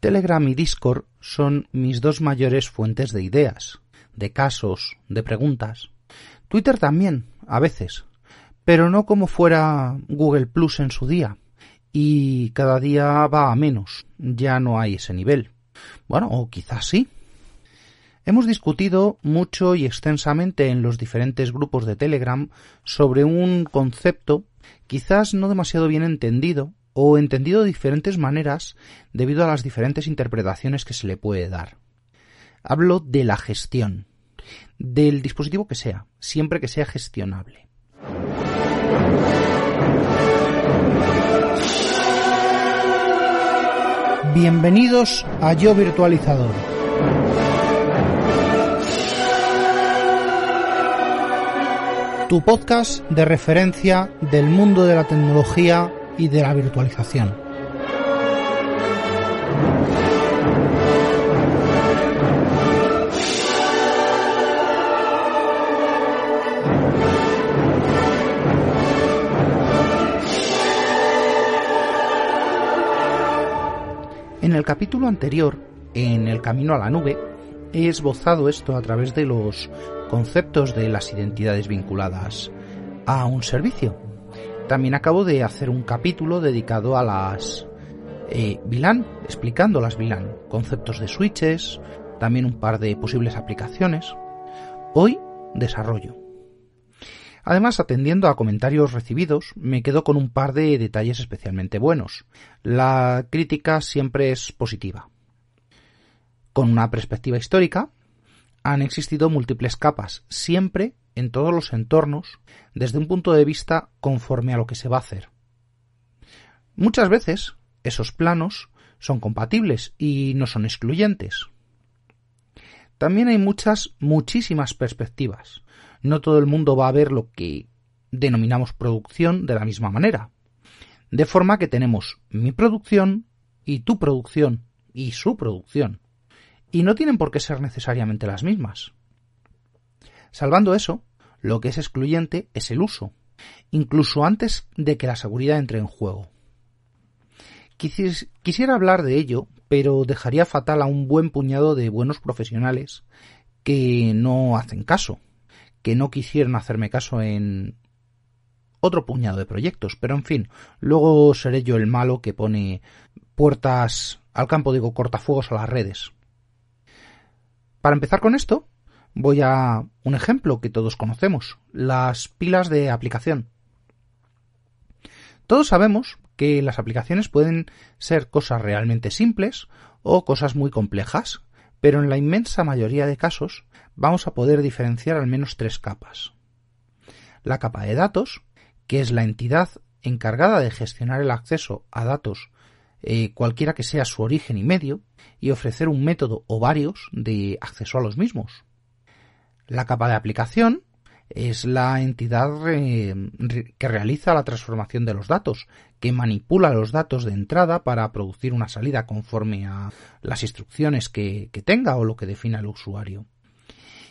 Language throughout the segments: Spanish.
Telegram y Discord son mis dos mayores fuentes de ideas, de casos, de preguntas. Twitter también, a veces, pero no como fuera Google Plus en su día. Y cada día va a menos, ya no hay ese nivel. Bueno, o quizás sí. Hemos discutido mucho y extensamente en los diferentes grupos de Telegram sobre un concepto quizás no demasiado bien entendido o entendido de diferentes maneras debido a las diferentes interpretaciones que se le puede dar. Hablo de la gestión, del dispositivo que sea, siempre que sea gestionable. Bienvenidos a Yo Virtualizador. Tu podcast de referencia del mundo de la tecnología y de la virtualización. En el capítulo anterior, en El Camino a la Nube, he esbozado esto a través de los conceptos de las identidades vinculadas a un servicio. También acabo de hacer un capítulo dedicado a las eh, explicando las VLAN, conceptos de switches, también un par de posibles aplicaciones. Hoy, desarrollo. Además, atendiendo a comentarios recibidos, me quedo con un par de detalles especialmente buenos. La crítica siempre es positiva. Con una perspectiva histórica, han existido múltiples capas, siempre en todos los entornos, desde un punto de vista conforme a lo que se va a hacer. Muchas veces, esos planos son compatibles y no son excluyentes. También hay muchas, muchísimas perspectivas, no todo el mundo va a ver lo que denominamos producción de la misma manera. De forma que tenemos mi producción y tu producción y su producción. Y no tienen por qué ser necesariamente las mismas. Salvando eso, lo que es excluyente es el uso, incluso antes de que la seguridad entre en juego. Quisiera hablar de ello, pero dejaría fatal a un buen puñado de buenos profesionales que no hacen caso que no quisieron hacerme caso en otro puñado de proyectos, pero en fin, luego seré yo el malo que pone puertas al campo, digo, cortafuegos a las redes. Para empezar con esto, voy a un ejemplo que todos conocemos, las pilas de aplicación. Todos sabemos que las aplicaciones pueden ser cosas realmente simples o cosas muy complejas, pero en la inmensa mayoría de casos vamos a poder diferenciar al menos tres capas. La capa de datos, que es la entidad encargada de gestionar el acceso a datos eh, cualquiera que sea su origen y medio, y ofrecer un método o varios de acceso a los mismos. La capa de aplicación es la entidad que realiza la transformación de los datos, que manipula los datos de entrada para producir una salida conforme a las instrucciones que tenga o lo que defina el usuario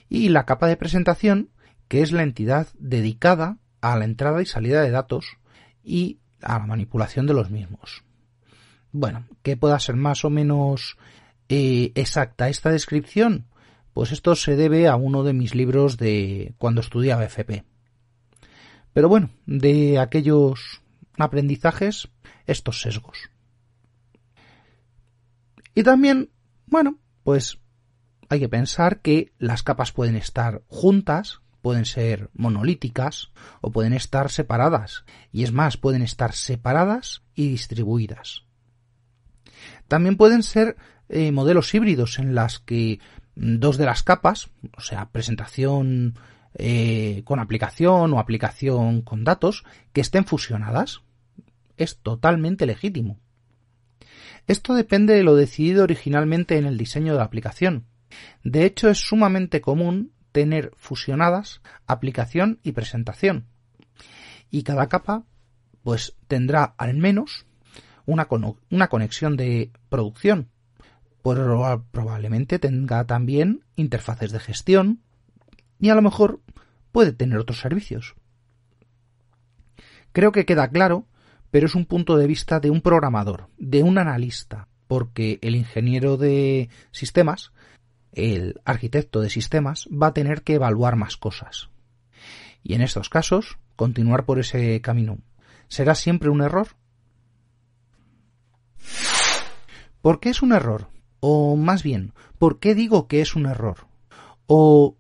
y la capa de presentación, que es la entidad dedicada a la entrada y salida de datos y a la manipulación de los mismos. Bueno, que pueda ser más o menos eh, exacta esta descripción, pues esto se debe a uno de mis libros de cuando estudiaba FP. Pero bueno, de aquellos aprendizajes, estos sesgos. Y también, bueno, pues hay que pensar que las capas pueden estar juntas, pueden ser monolíticas o pueden estar separadas. Y es más, pueden estar separadas y distribuidas. También pueden ser eh, modelos híbridos en las que dos de las capas, o sea, presentación eh, con aplicación o aplicación con datos, que estén fusionadas. Es totalmente legítimo. Esto depende de lo decidido originalmente en el diseño de la aplicación. De hecho, es sumamente común tener fusionadas aplicación y presentación. Y cada capa, pues tendrá al menos una, conexión de producción. Probablemente tenga también interfaces de gestión y a lo mejor puede tener otros servicios. Creo que queda claro, pero es un punto de vista de un programador, de un analista, porque el ingeniero de sistemas, el arquitecto de sistemas, va a tener que evaluar más cosas. Y en estos casos, continuar por ese camino. ¿Será siempre un error? ¿Por qué es un error? O más bien, ¿por qué digo que es un error? O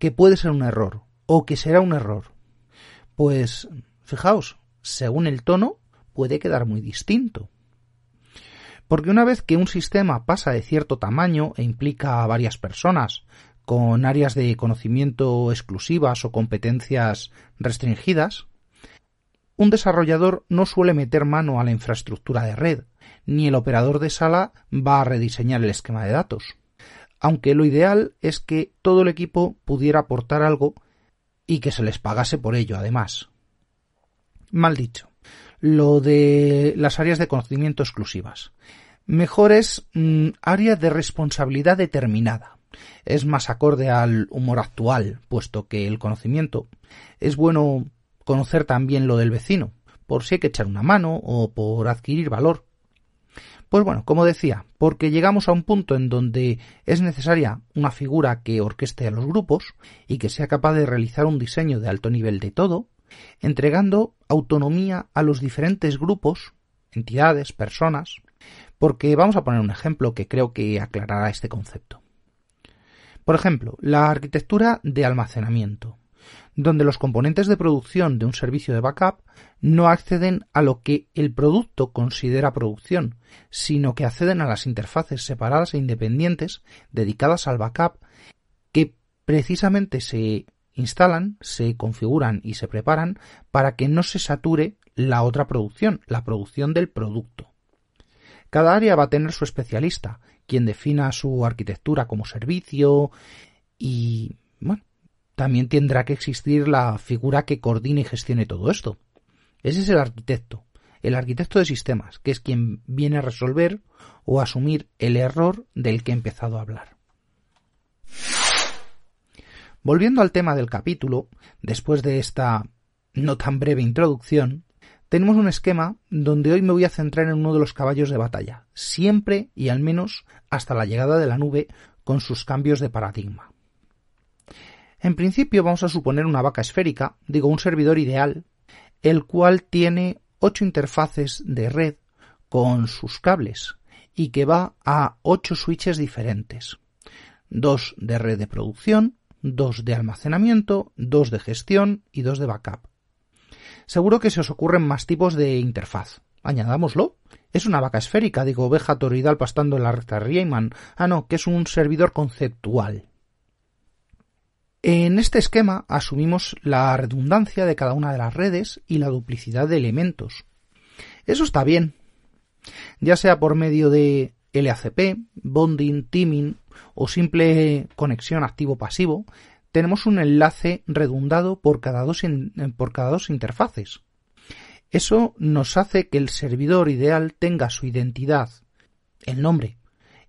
que puede ser un error. O que será un error. Pues, fijaos, según el tono, puede quedar muy distinto. Porque una vez que un sistema pasa de cierto tamaño e implica a varias personas, con áreas de conocimiento exclusivas o competencias restringidas, un desarrollador no suele meter mano a la infraestructura de red, ni el operador de sala va a rediseñar el esquema de datos. Aunque lo ideal es que todo el equipo pudiera aportar algo y que se les pagase por ello, además. Mal dicho. Lo de las áreas de conocimiento exclusivas. Mejor es mm, área de responsabilidad determinada. Es más acorde al humor actual, puesto que el conocimiento es bueno conocer también lo del vecino, por si hay que echar una mano o por adquirir valor. Pues bueno, como decía, porque llegamos a un punto en donde es necesaria una figura que orqueste a los grupos y que sea capaz de realizar un diseño de alto nivel de todo, entregando autonomía a los diferentes grupos, entidades, personas, porque vamos a poner un ejemplo que creo que aclarará este concepto. Por ejemplo, la arquitectura de almacenamiento donde los componentes de producción de un servicio de backup no acceden a lo que el producto considera producción, sino que acceden a las interfaces separadas e independientes dedicadas al backup que precisamente se instalan, se configuran y se preparan para que no se sature la otra producción, la producción del producto. Cada área va a tener su especialista, quien defina su arquitectura como servicio y bueno, también tendrá que existir la figura que coordine y gestione todo esto. Ese es el arquitecto, el arquitecto de sistemas, que es quien viene a resolver o asumir el error del que he empezado a hablar. Volviendo al tema del capítulo, después de esta no tan breve introducción, tenemos un esquema donde hoy me voy a centrar en uno de los caballos de batalla, siempre y al menos hasta la llegada de la nube con sus cambios de paradigma. En principio vamos a suponer una vaca esférica, digo un servidor ideal, el cual tiene ocho interfaces de red con sus cables y que va a ocho switches diferentes. Dos de red de producción, dos de almacenamiento, dos de gestión y dos de backup. Seguro que se os ocurren más tipos de interfaz. Añadámoslo. Es una vaca esférica, digo oveja toroidal pastando en la recta Riemann. Ah, no, que es un servidor conceptual. En este esquema asumimos la redundancia de cada una de las redes y la duplicidad de elementos. Eso está bien, ya sea por medio de LACP, bonding, teaming o simple conexión activo-pasivo, tenemos un enlace redundado por cada, dos por cada dos interfaces. Eso nos hace que el servidor ideal tenga su identidad, el nombre,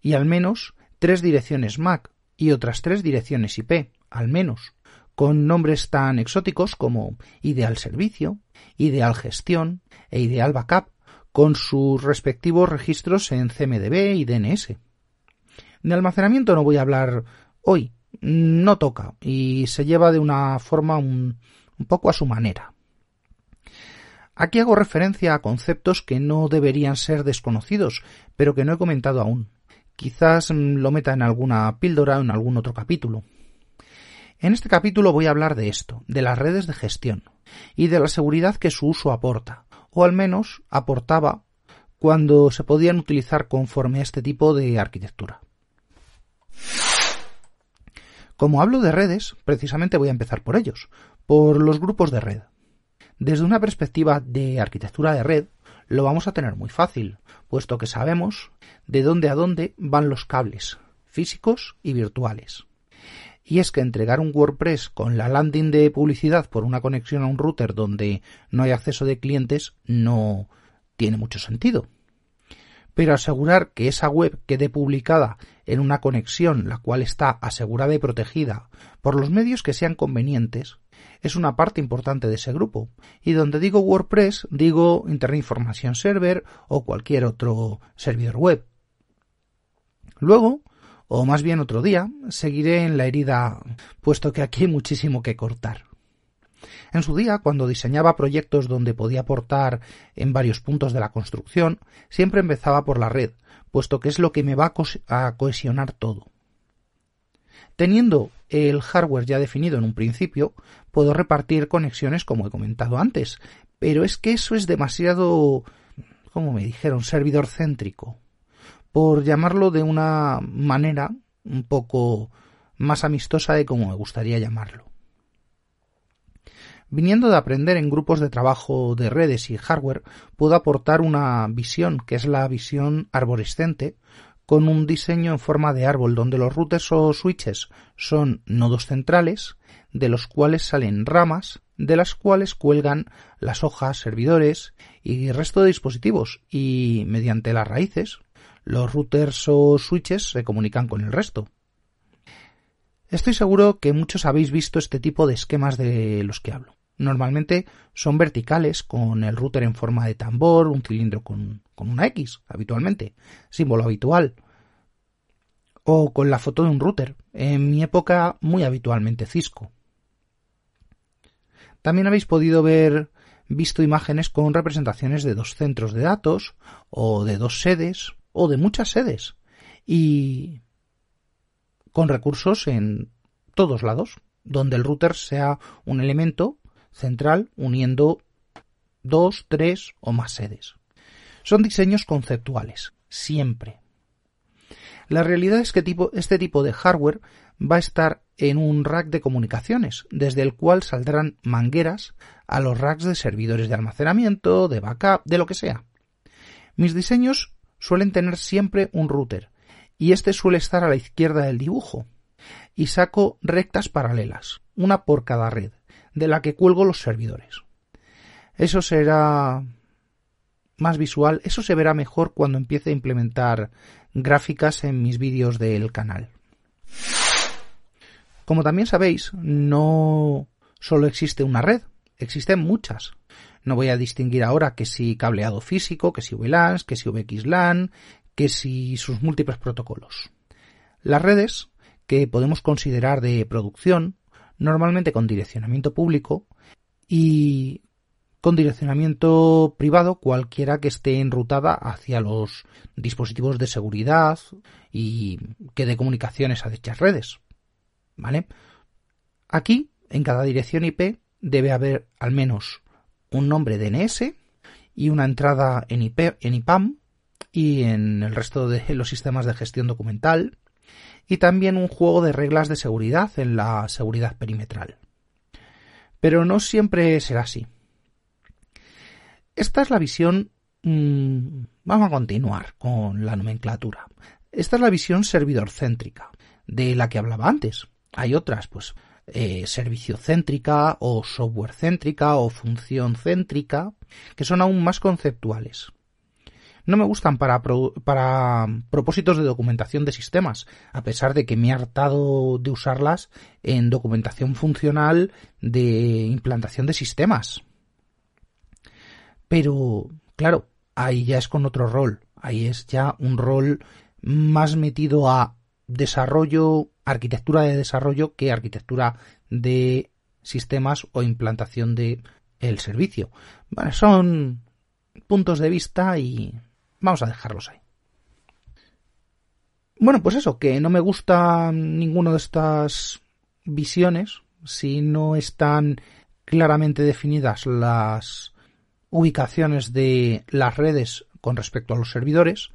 y al menos tres direcciones MAC y otras tres direcciones IP al menos, con nombres tan exóticos como Ideal Servicio, Ideal Gestión e Ideal Backup, con sus respectivos registros en CMDB y DNS. De almacenamiento no voy a hablar hoy, no toca y se lleva de una forma un, poco a su manera. Aquí hago referencia a conceptos que no deberían ser desconocidos, pero que no he comentado aún. Quizás lo meta en alguna píldora o en algún otro capítulo. En este capítulo voy a hablar de esto, de las redes de gestión y de la seguridad que su uso aporta, o al menos aportaba cuando se podían utilizar conforme a este tipo de arquitectura. Como hablo de redes, precisamente voy a empezar por ellos, por los grupos de red. Desde una perspectiva de arquitectura de red, lo vamos a tener muy fácil, puesto que sabemos de dónde a dónde van los cables, físicos y virtuales y es que entregar un WordPress con la landing de publicidad por una conexión a un router donde no hay acceso de clientes no tiene mucho sentido. Pero asegurar que esa web quede publicada en una conexión la cual está asegurada y protegida por los medios que sean convenientes es una parte importante de ese grupo. Y donde digo WordPress, digo Internet Information Server o cualquier otro servidor web. Luego, o más bien otro día, seguiré en la herida, puesto que aquí hay muchísimo que cortar. En su día, cuando diseñaba proyectos donde podía aportar en varios puntos de la construcción, siempre empezaba por la red, puesto que es lo que me va a cohesionar todo. Teniendo el hardware ya definido en un principio, puedo repartir conexiones como he comentado antes, pero es que eso es demasiado, como me dijeron, servidor céntrico, por llamarlo de una manera un poco más amistosa de como me gustaría llamarlo. Viniendo de aprender en grupos de trabajo de redes y hardware, puedo aportar una visión, que es la visión arborescente, con un diseño en forma de árbol donde los routers o switches son nodos centrales, de los cuales salen ramas, de las cuales cuelgan las hojas, servidores y resto de dispositivos, y mediante las raíces, los routers o switches se comunican con el resto. Estoy seguro que muchos habéis visto este tipo de esquemas de los que hablo. Normalmente son verticales, con el router en forma de tambor, un cilindro con, una X, habitualmente, símbolo habitual. O con la foto de un router, en mi época muy habitualmente Cisco. También habéis podido ver visto imágenes con representaciones de dos centros de datos, o de dos sedes, o de muchas sedes, y con recursos en todos lados, donde el router sea un elemento central uniendo dos, tres o más sedes. Son diseños conceptuales, siempre. La realidad es que este tipo de hardware va a estar en un rack de comunicaciones, desde el cual saldrán mangueras a los racks de servidores de almacenamiento, de backup, de lo que sea. Mis diseños suelen tener siempre un router, y este suele estar a la izquierda del dibujo, y saco rectas paralelas, una por cada red, de la que cuelgo los servidores. Eso será más visual, eso se verá mejor cuando empiece a implementar gráficas en mis vídeos del canal. Como también sabéis, no solo existe una red, existen muchas. No voy a distinguir ahora que si cableado físico, que si VLANs, que si VXLAN, que si sus múltiples protocolos. Las redes, que podemos considerar de producción, normalmente con direccionamiento público y con direccionamiento privado cualquiera que esté enrutada hacia los dispositivos de seguridad y que dé comunicaciones a dichas redes. ¿Vale? Aquí, en cada dirección IP, debe haber al menos un nombre DNS y una entrada en, IP, en IPAM y en el resto de los sistemas de gestión documental y también un juego de reglas de seguridad en la seguridad perimetral. Pero no siempre será así. Esta es la visión... Mm, vamos a continuar con la nomenclatura. Esta es la visión servidor céntrica, de la que hablaba antes. Hay otras, pues, eh, servicio céntrica o software céntrica o función céntrica, que son aún más conceptuales no me gustan para, para propósitos de documentación de sistemas, a pesar de que me he hartado de usarlas en documentación funcional de implantación de sistemas. Pero, claro, ahí ya es con otro rol, ahí es ya un rol más metido a desarrollo, arquitectura de desarrollo que arquitectura de sistemas o implantación de el servicio. Son puntos de vista y Vamos a dejarlos ahí. Bueno, pues eso, que no me gusta ninguna de estas visiones si no están claramente definidas las ubicaciones de las redes con respecto a los servidores,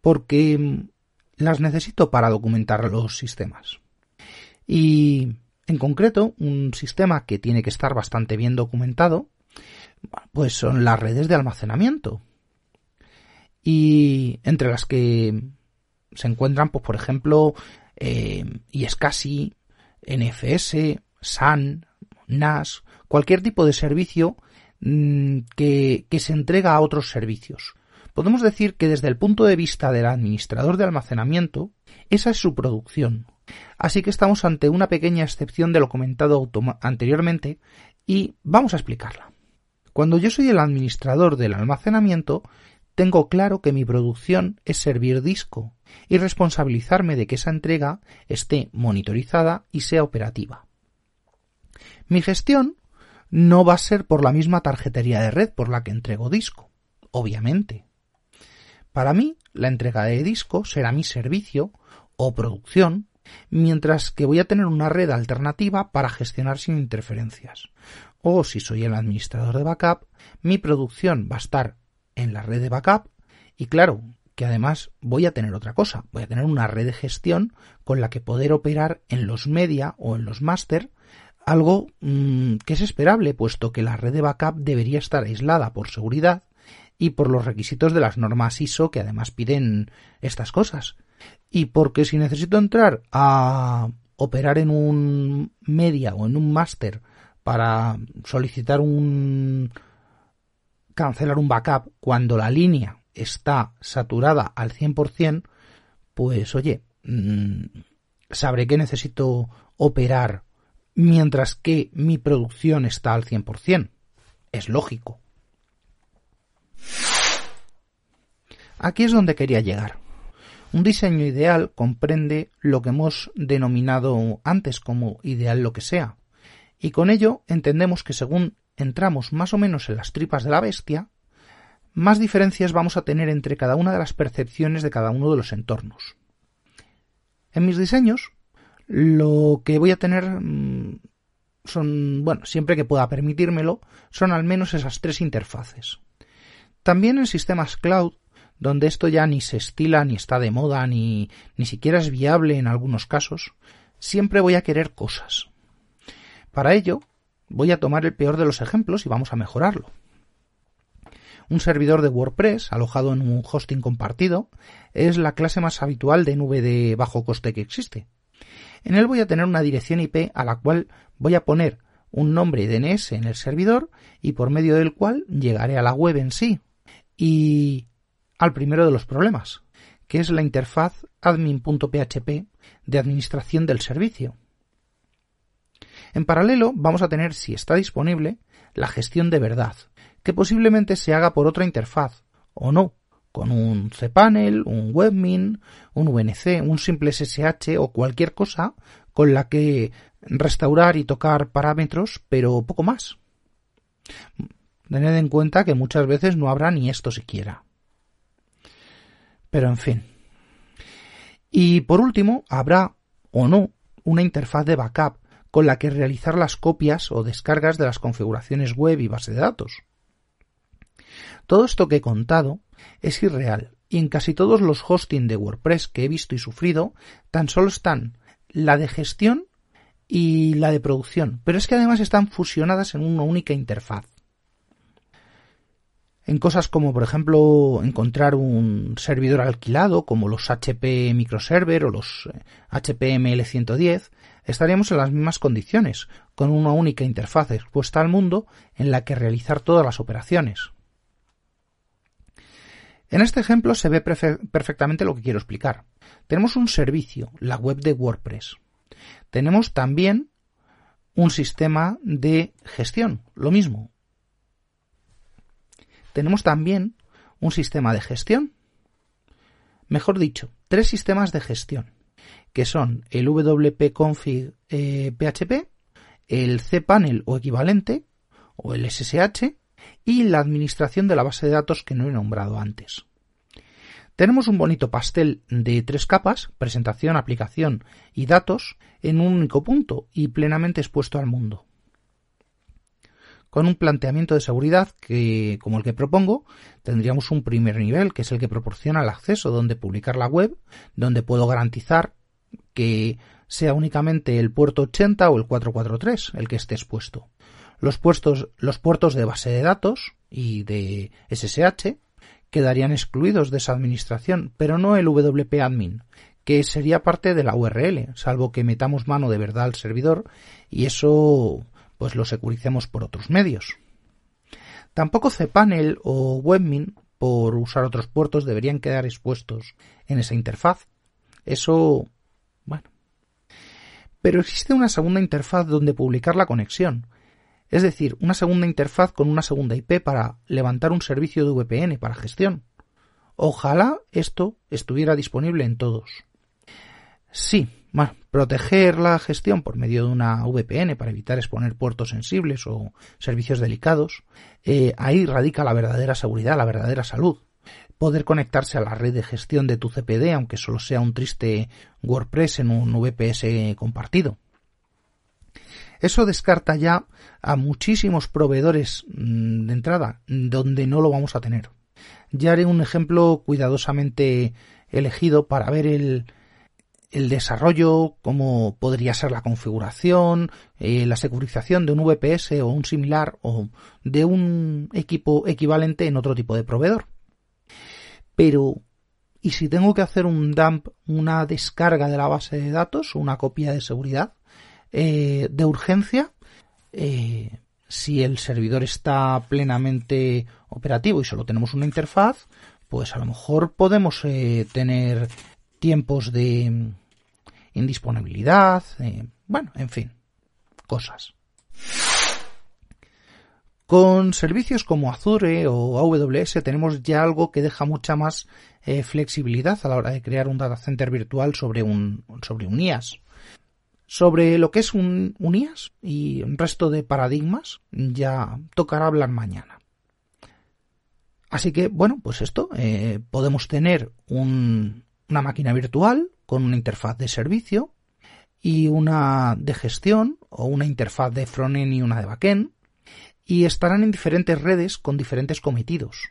porque las necesito para documentar los sistemas. Y en concreto, un sistema que tiene que estar bastante bien documentado, pues son las redes de almacenamiento, y entre las que se encuentran, pues por ejemplo, eh, ISCSI, NFS, SAN, NAS, cualquier tipo de servicio mm, que, que se entrega a otros servicios. Podemos decir que desde el punto de vista del administrador de almacenamiento, esa es su producción. Así que estamos ante una pequeña excepción de lo comentado anteriormente y vamos a explicarla. Cuando yo soy el administrador del almacenamiento, tengo claro que mi producción es servir disco y responsabilizarme de que esa entrega esté monitorizada y sea operativa. Mi gestión no va a ser por la misma tarjetería de red por la que entrego disco, obviamente. Para mí, la entrega de disco será mi servicio o producción, mientras que voy a tener una red alternativa para gestionar sin interferencias. O si soy el administrador de backup, mi producción va a estar en la red de backup y claro, que además voy a tener otra cosa, voy a tener una red de gestión con la que poder operar en los media o en los máster, algo mm, que es esperable, puesto que la red de backup debería estar aislada por seguridad y por los requisitos de las normas ISO que además piden estas cosas. Y porque si necesito entrar a operar en un media o en un máster para solicitar un cancelar un backup cuando la línea está saturada al 100%, pues oye, mm, sabré que necesito operar mientras que mi producción está al 100%. Es lógico. Aquí es donde quería llegar. Un diseño ideal comprende lo que hemos denominado antes como ideal lo que sea, y con ello entendemos que según entramos más o menos en las tripas de la bestia, más diferencias vamos a tener entre cada una de las percepciones de cada uno de los entornos. En mis diseños, lo que voy a tener mm, son, bueno, siempre que pueda permitírmelo, son al menos esas tres interfaces. También en sistemas cloud, donde esto ya ni se estila, ni está de moda, ni, ni siquiera es viable en algunos casos, siempre voy a querer cosas. Para ello, voy a tomar el peor de los ejemplos y vamos a mejorarlo. Un servidor de WordPress alojado en un hosting compartido es la clase más habitual de nube de bajo coste que existe. En él voy a tener una dirección IP a la cual voy a poner un nombre DNS en el servidor y por medio del cual llegaré a la web en sí y al primero de los problemas, que es la interfaz admin.php de administración del servicio. En paralelo vamos a tener, si está disponible, la gestión de verdad, que posiblemente se haga por otra interfaz, o no, con un cPanel, un webmin, un VNC, un simple SSH o cualquier cosa con la que restaurar y tocar parámetros, pero poco más. Tened en cuenta que muchas veces no habrá ni esto siquiera. Pero en fin. Y por último, habrá o no una interfaz de backup con la que realizar las copias o descargas de las configuraciones web y base de datos. Todo esto que he contado es irreal y en casi todos los hosting de WordPress que he visto y sufrido tan solo están la de gestión y la de producción, pero es que además están fusionadas en una única interfaz. En cosas como, por ejemplo, encontrar un servidor alquilado, como los HP Microserver o los HP ML110, estaríamos en las mismas condiciones, con una única interfaz expuesta al mundo en la que realizar todas las operaciones. En este ejemplo se ve perfectamente lo que quiero explicar. Tenemos un servicio, la web de WordPress. Tenemos también un sistema de gestión, lo mismo. Tenemos también un sistema de gestión. Mejor dicho, tres sistemas de gestión, que son el WP Config PHP, eh, el cPanel o equivalente, o el SSH, y la administración de la base de datos que no he nombrado antes. Tenemos un bonito pastel de tres capas, presentación, aplicación y datos, en un único punto y plenamente expuesto al mundo. Con un planteamiento de seguridad que, como el que propongo, tendríamos un primer nivel, que es el que proporciona el acceso donde publicar la web, donde puedo garantizar que sea únicamente el puerto 80 o el 443 el que esté expuesto. Los, los puertos de base de datos y de SSH quedarían excluidos de esa administración, pero no el WP admin, que sería parte de la URL, salvo que metamos mano de verdad al servidor y eso pues lo securicemos por otros medios. Tampoco cPanel o webmin, por usar otros puertos, deberían quedar expuestos en esa interfaz. Eso, bueno. Pero existe una segunda interfaz donde publicar la conexión, es decir, una segunda interfaz con una segunda IP para levantar un servicio de VPN para gestión. Ojalá esto estuviera disponible en todos. Sí, bueno, proteger la gestión por medio de una VPN para evitar exponer puertos sensibles o servicios delicados, eh, ahí radica la verdadera seguridad, la verdadera salud. Poder conectarse a la red de gestión de tu CPD, aunque solo sea un triste WordPress en un VPS compartido. Eso descarta ya a muchísimos proveedores mm, de entrada donde no lo vamos a tener. Ya haré un ejemplo cuidadosamente elegido para ver el, el desarrollo, cómo podría ser la configuración, eh, la securización de un VPS o un similar o de un equipo equivalente en otro tipo de proveedor. Pero, ¿y si tengo que hacer un dump, una descarga de la base de datos, una copia de seguridad eh, de urgencia? Eh, si el servidor está plenamente operativo y solo tenemos una interfaz, pues a lo mejor podemos tener tiempos de indisponibilidad, eh, bueno, en fin, cosas. Con servicios como Azure o AWS tenemos ya algo que deja mucha más eh, flexibilidad a la hora de crear un data center virtual sobre un, sobre un IaaS. Sobre lo que es un, un y un resto de paradigmas ya tocará hablar mañana. Así que, bueno, pues esto, eh, podemos tener un, una máquina virtual con una interfaz de servicio y una de gestión o una interfaz de frontend y una de backend y estarán en diferentes redes con diferentes cometidos.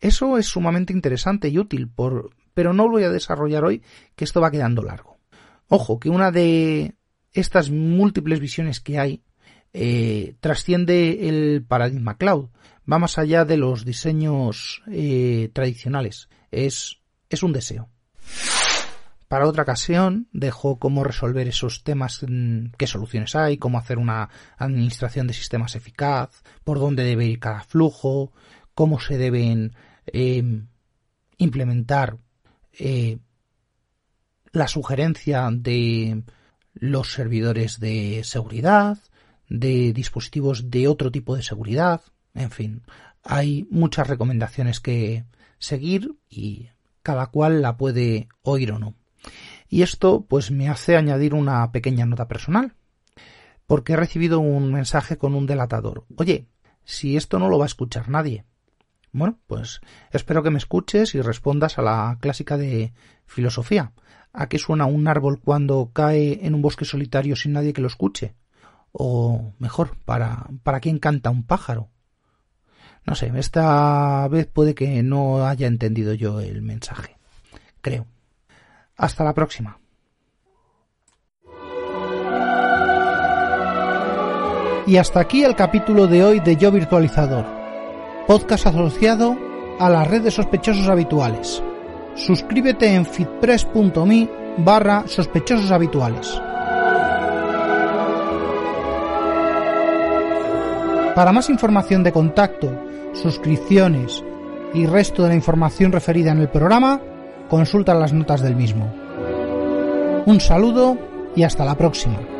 Eso es sumamente interesante y útil, por, pero no lo voy a desarrollar hoy, que esto va quedando largo. Ojo, que una de estas múltiples visiones que hay eh, trasciende el paradigma cloud, va más allá de los diseños eh, tradicionales, es, es un deseo. Para otra ocasión dejo cómo resolver esos temas, mm, qué soluciones hay, cómo hacer una administración de sistemas eficaz, por dónde debe ir cada flujo, cómo se deben em, implementar eh, la sugerencia de los servidores de seguridad, de dispositivos de otro tipo de seguridad, en fin, hay muchas recomendaciones que seguir y cada cual la puede oír o no. Y esto pues me hace añadir una pequeña nota personal, porque he recibido un mensaje con un delatador. Oye, si esto no lo va a escuchar nadie. Bueno, pues espero que me escuches y respondas a la clásica de filosofía. ¿A qué suena un árbol cuando cae en un bosque solitario sin nadie que lo escuche? O mejor, ¿para, para quién canta un pájaro? No sé, esta vez puede que no haya entendido yo el mensaje. Creo. Hasta la próxima. Y hasta aquí el capítulo de hoy de Yo Virtualizador, podcast asociado a la red de sospechosos habituales. Suscríbete en fitpress.me barra sospechosos habituales. Para más información de contacto, suscripciones y resto de la información referida en el programa, consulta las notas del mismo. Un saludo y hasta la próxima.